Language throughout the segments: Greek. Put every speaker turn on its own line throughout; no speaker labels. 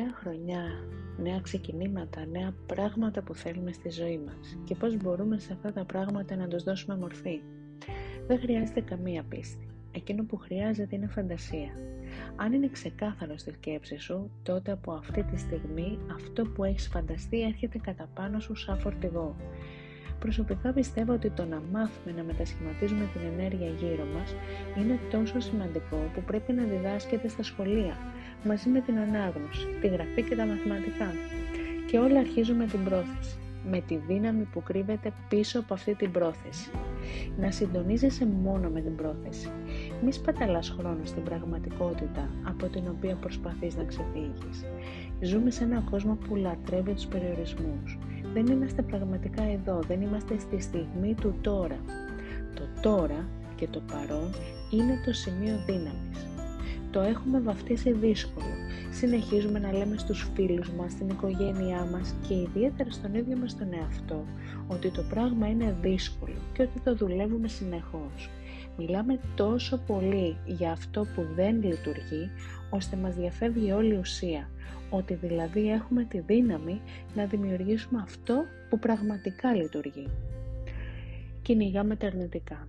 Νέα χρονιά, νέα ξεκινήματα, νέα πράγματα που θέλουμε στη ζωή μας και πώς μπορούμε σε αυτά τα πράγματα να τους δώσουμε μορφή. Δεν χρειάζεται καμία πίστη. Εκείνο που χρειάζεται είναι φαντασία. Αν είναι ξεκάθαρο στη σκέψη σου, τότε από αυτή τη στιγμή αυτό που έχεις φανταστεί έρχεται κατά πάνω σου σαν φορτηγό. Προσωπικά πιστεύω ότι το να μάθουμε να μετασχηματίζουμε την ενέργεια γύρω μας είναι τόσο σημαντικό που πρέπει να διδάσκεται στα σχολεία, μαζί με την ανάγνωση, τη γραφή και τα μαθηματικά. Και όλα αρχίζουν με την πρόθεση, με τη δύναμη που κρύβεται πίσω από αυτή την πρόθεση. Να συντονίζεσαι μόνο με την πρόθεση. Μη σπαταλάς χρόνο στην πραγματικότητα από την οποία προσπαθείς να ξεφύγεις. Ζούμε σε έναν κόσμο που λατρεύει τους περιορισμούς. Δεν είμαστε πραγματικά εδώ, δεν είμαστε στη στιγμή του τώρα. Το τώρα και το παρόν είναι το σημείο δύναμης. Το έχουμε βαφτίσει δύσκολο. Συνεχίζουμε να λέμε στους φίλους μας, στην οικογένειά μας και ιδιαίτερα στον ίδιο μας τον εαυτό ότι το πράγμα είναι δύσκολο και ότι το δουλεύουμε συνεχώς. Μιλάμε τόσο πολύ για αυτό που δεν λειτουργεί, ώστε μας διαφεύγει όλη η ουσία, ότι δηλαδή έχουμε τη δύναμη να δημιουργήσουμε αυτό που πραγματικά λειτουργεί. Κυνηγάμε τα αρνητικά.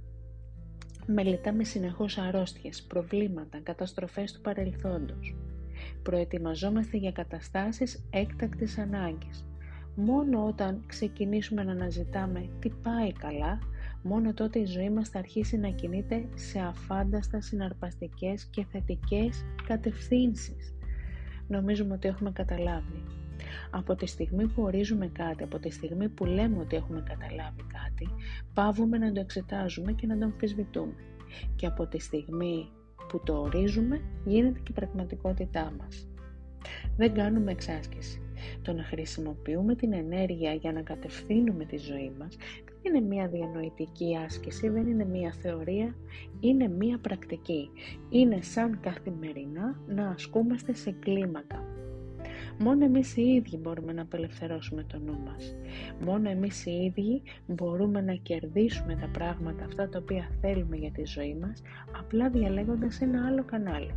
Μελετάμε συνεχώς αρρώστιες, προβλήματα, καταστροφές του παρελθόντος. Προετοιμαζόμαστε για καταστάσεις έκτακτης ανάγκης. Μόνο όταν ξεκινήσουμε να αναζητάμε τι πάει καλά, μόνο τότε η ζωή μας θα αρχίσει να κινείται σε αφάνταστα συναρπαστικές και θετικές κατευθύνσεις. Νομίζουμε ότι έχουμε καταλάβει. Από τη στιγμή που ορίζουμε κάτι, από τη στιγμή που λέμε ότι έχουμε καταλάβει κάτι, πάβουμε να το εξετάζουμε και να το αμφισβητούμε. Και από τη στιγμή που το ορίζουμε, γίνεται και η πραγματικότητά μας. Δεν κάνουμε εξάσκηση. Το να χρησιμοποιούμε την ενέργεια για να κατευθύνουμε τη ζωή μας δεν είναι μία διανοητική άσκηση, δεν είναι μία θεωρία, είναι μία πρακτική. Είναι σαν καθημερινά να ασκούμαστε σε κλίμακα. Μόνο εμείς οι ίδιοι μπορούμε να απελευθερώσουμε το νου μας. Μόνο εμείς οι ίδιοι μπορούμε να κερδίσουμε τα πράγματα αυτά τα οποία θέλουμε για τη ζωή μας, απλά διαλέγοντας ένα άλλο κανάλι.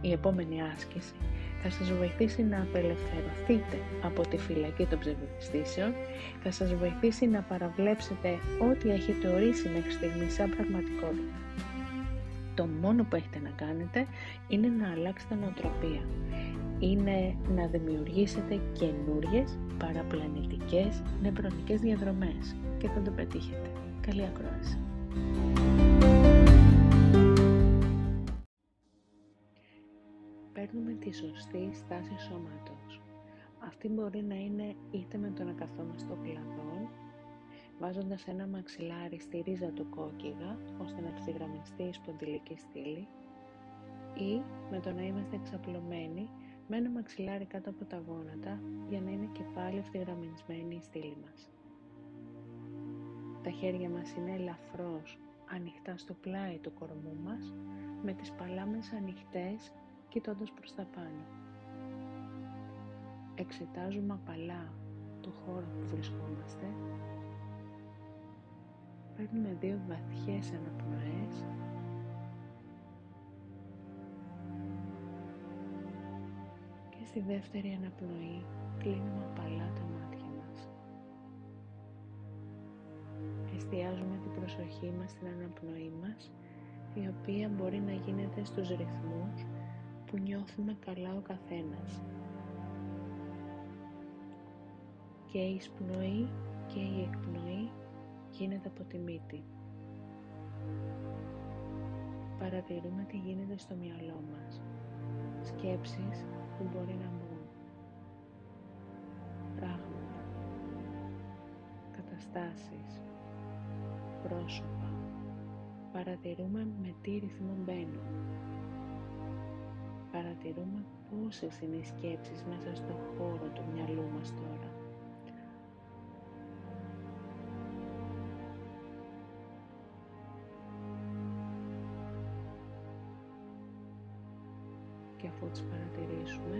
Η επόμενη άσκηση θα σας βοηθήσει να απελευθερωθείτε από τη φυλακή των ψευδιστήσεων, θα σας βοηθήσει να παραβλέψετε ό,τι έχετε ορίσει μέχρι στιγμής σαν πραγματικότητα. Το μόνο που έχετε να κάνετε είναι να αλλάξετε νοοτροπία. Είναι να δημιουργήσετε καινούριες παραπλανητικές νευρονικές διαδρομές και θα το πετύχετε. Καλή ακρόαση! παίρνουμε τη σωστή στάση σώματος. Αυτή μπορεί να είναι είτε με το να καθόμαστε στο κλαδόν, βάζοντας ένα μαξιλάρι στη ρίζα του κόκκιγα, ώστε να ευθυγραμμιστεί η σπονδυλική στήλη, ή με το να είμαστε εξαπλωμένοι με ένα μαξιλάρι κάτω από τα γόνατα για να είναι κεφάλι ευθυγραμμισμένη η στήλη μας. Τα χέρια μας είναι ελαφρώς ανοιχτά στο πλάι του κορμού μας, με τις παλάμες ανοιχτές κοιτώντας προς τα πάνω. Εξετάζουμε απαλά το χώρο που βρισκόμαστε. Παίρνουμε δύο βαθιές αναπνοές στη δεύτερη αναπνοή κλείνουμε απαλά τα μάτια μας. Εστιάζουμε την προσοχή μας στην αναπνοή μας η οποία μπορεί να γίνεται στους ρυθμούς που νιώθουμε καλά ο καθένας. Και η εισπνοή και η εκπνοή γίνεται από τη μύτη. Παρατηρούμε τι γίνεται στο μυαλό μας. Σκέψεις που μπορεί να μπουν. Πράγματα. Καταστάσεις. Πρόσωπα. Παρατηρούμε με τι ρυθμό μπαίνουν παρατηρούμε πόσες είναι οι σκέψεις μέσα στο χώρο του μυαλού μας τώρα. Και αφού τις παρατηρήσουμε,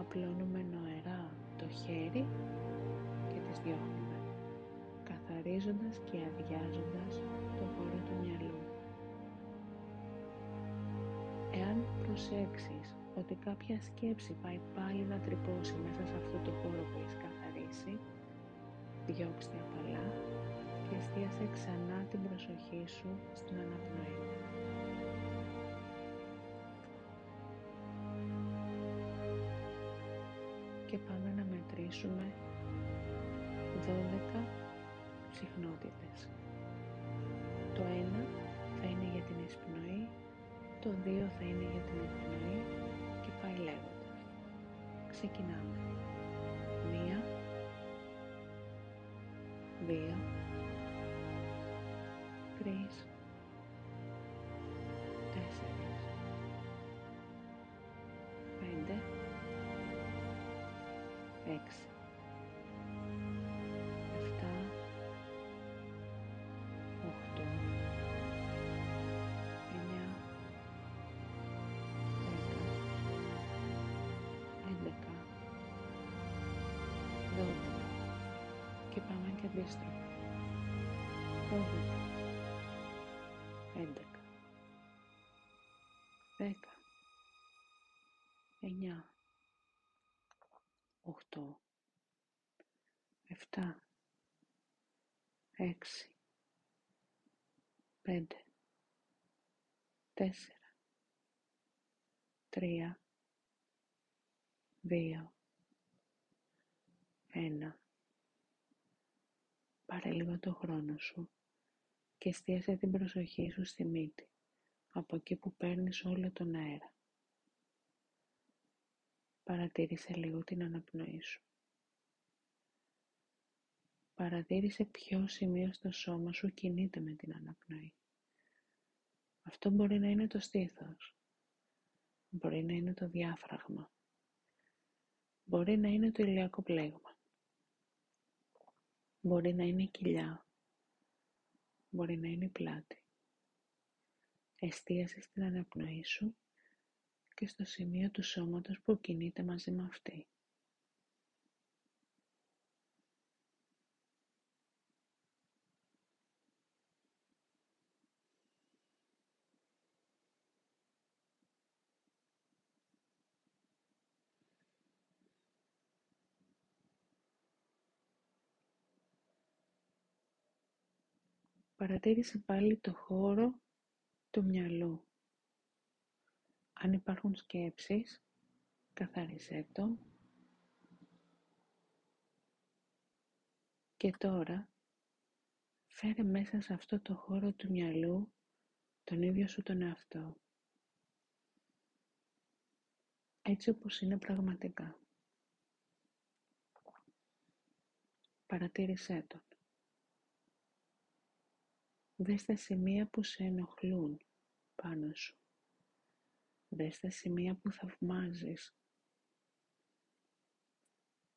απλώνουμε νοερά το χέρι και τις διώχνουμε, καθαρίζοντας και αδειάζοντας το χώρο του μυαλού. Εάν προσέξεις ότι κάποια σκέψη πάει πάλι να τρυπώσει μέσα σε αυτό το χώρο που έχεις καθαρίσει, διώξτε τη απαλά και εστίασε ξανά την προσοχή σου στην αναπνοή. μετρήσουμε 12 συχνότητες. Το 1 θα είναι για την εισπνοή, το 2 θα είναι για την εκπνοή και πάει λέγοντας. Ξεκινάμε. 1 2 3 εννιά, οχτώ, εφτά, έξι, πέντε, τέσσερα, τρία, δύο, ένα. Πάρε λίγο το χρόνο σου και εστίασε την προσοχή σου στη μύτη, από εκεί που παίρνεις όλο τον αέρα. Παρατήρησε λίγο την αναπνοή σου. Παρατήρησε ποιο σημείο στο σώμα σου κινείται με την αναπνοή. Αυτό μπορεί να είναι το στήθος. Μπορεί να είναι το διάφραγμα. Μπορεί να είναι το ηλιακό πλέγμα. Μπορεί να είναι η κοιλιά. Μπορεί να είναι η πλάτη. Εστίασες στην αναπνοή σου και στο σημείο του σώματος που κινείται μαζί με αυτή. Παρατήρησε πάλι το χώρο του μυαλού. Αν υπάρχουν σκέψεις, καθάρισέ το. Και τώρα, φέρε μέσα σε αυτό το χώρο του μυαλού τον ίδιο σου τον εαυτό. Έτσι όπως είναι πραγματικά. Παρατήρησέ τον. Δες τα σημεία που σε ενοχλούν πάνω σου. Δες τα σημεία που θαυμάζεις.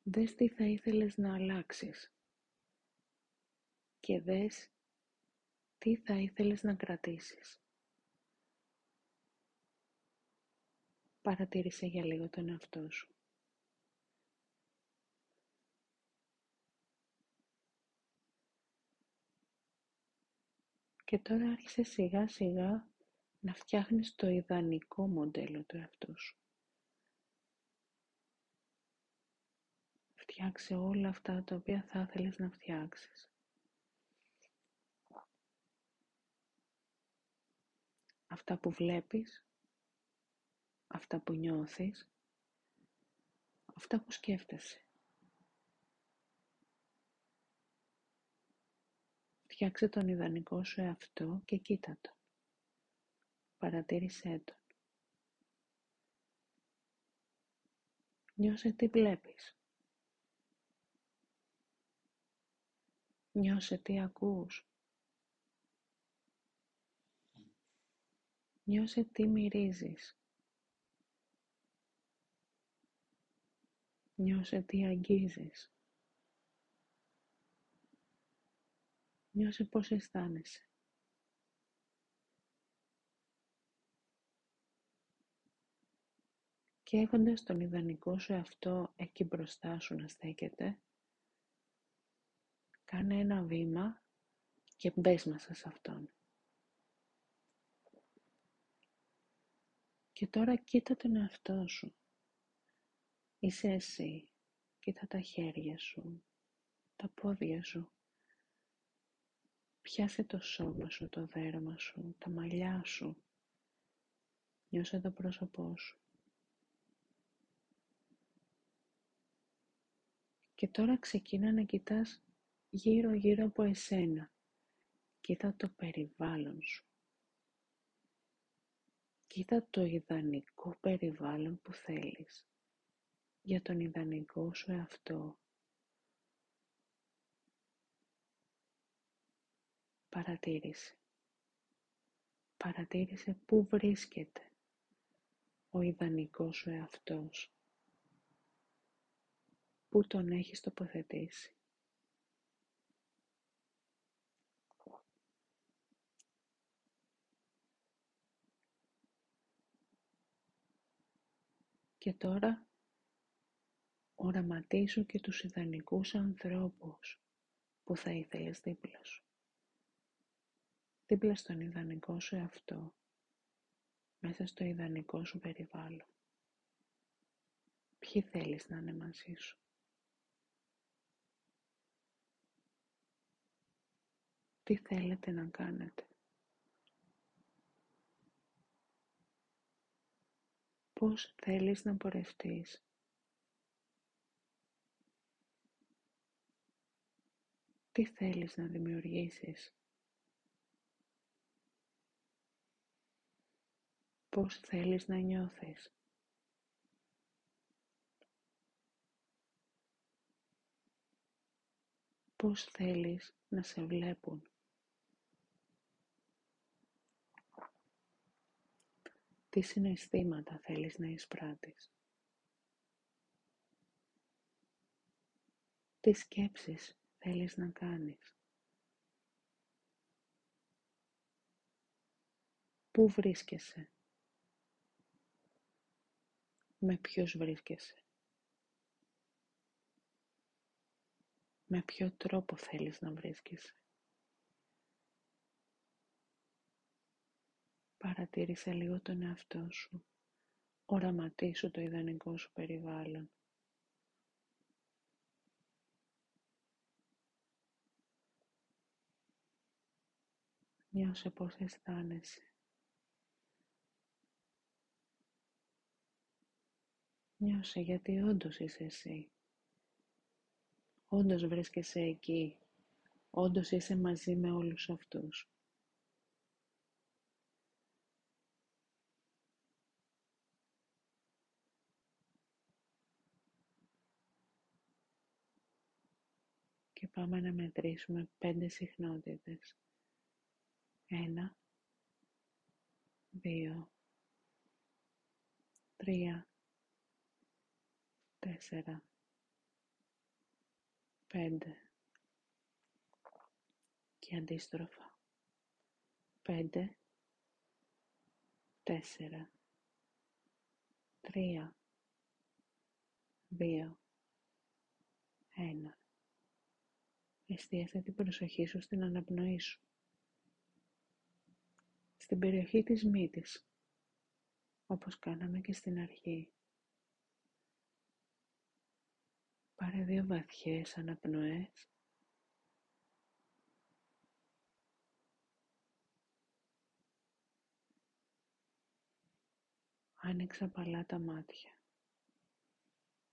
Δες τι θα ήθελες να αλλάξεις. Και δες τι θα ήθελες να κρατήσεις. Παρατήρησε για λίγο τον εαυτό σου. Και τώρα άρχισε σιγά σιγά να φτιάχνεις το ιδανικό μοντέλο του εαυτού σου. Φτιάξε όλα αυτά τα οποία θα ήθελες να φτιάξεις. Αυτά που βλέπεις, αυτά που νιώθεις, αυτά που σκέφτεσαι. Φτιάξε τον ιδανικό σου εαυτό και κοίτα τον. Παρατήρησέ τον. Νιώσε τι βλέπεις. Νιώσε τι ακούς. Νιώσε τι μυρίζεις. Νιώσε τι αγγίζεις. Νιώσε πώς αισθάνεσαι. Και έχοντας τον ιδανικό σου αυτό εκεί μπροστά σου να στέκεται, κάνε ένα βήμα και μπες μέσα σε αυτόν. Και τώρα κοίτα τον εαυτό σου. Είσαι εσύ. Κοίτα τα χέρια σου, τα πόδια σου. Πιάσε το σώμα σου, το δέρμα σου, τα μαλλιά σου. Νιώσε το πρόσωπό σου. Και τώρα ξεκίνα να κοιτάς γύρω γύρω από εσένα. Κοίτα το περιβάλλον σου. Κοίτα το ιδανικό περιβάλλον που θέλεις για τον ιδανικό σου εαυτό. Παρατήρησε. Παρατήρησε πού βρίσκεται ο ιδανικός σου εαυτός. Πού τον έχεις τοποθετήσει. Και τώρα οραματίσου και τους ιδανικούς ανθρώπους που θα ήθελες δίπλα σου. Δίπλα στον ιδανικό σου εαυτό, μέσα στο ιδανικό σου περιβάλλον. Ποιοι θέλεις να είναι μαζί σου; Τι θέλετε να κάνετε; Πώς θέλεις να πορευτείς; Τι θέλεις να δημιουργήσεις; Πώς θέλεις να νιώθεις; Πώς θέλεις να σε βλέπουν; Τι συναισθήματα θέλεις να εισπράττεις; Τι σκέψεις θέλεις να κάνεις; Πού βρίσκεσαι; Με ποιος βρίσκεσαι; Με ποιο τρόπο θέλεις να βρίσκεσαι; Παρατήρησε λίγο τον εαυτό σου. Οραματίσου το ιδανικό σου περιβάλλον. Νιώσε πώς αισθάνεσαι. Νιώσε γιατί όντως είσαι εσύ. Όντως βρίσκεσαι εκεί. Όντως είσαι μαζί με όλους αυτούς. Και πάμε να μετρήσουμε πέντε συχνότητες. Ένα, δύο, τρία, τέσσερα, πέντε και αντίστροφα. Πέντε, τέσσερα, τρία, δύο, ένα. Εστίασε την προσοχή σου στην αναπνοή σου στην περιοχή της μύτης, όπως κάναμε και στην αρχή. Πάρε δύο βαθιές αναπνοές Άνοιξε απαλά τα μάτια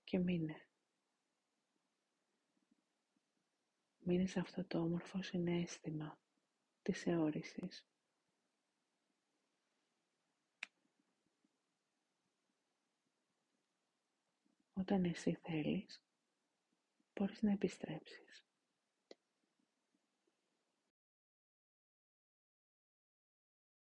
και μείνε. Μείνε σε αυτό το όμορφο συνέστημα της αιώρησης. Όταν εσύ θέλεις, μπορείς να επιστρέψεις.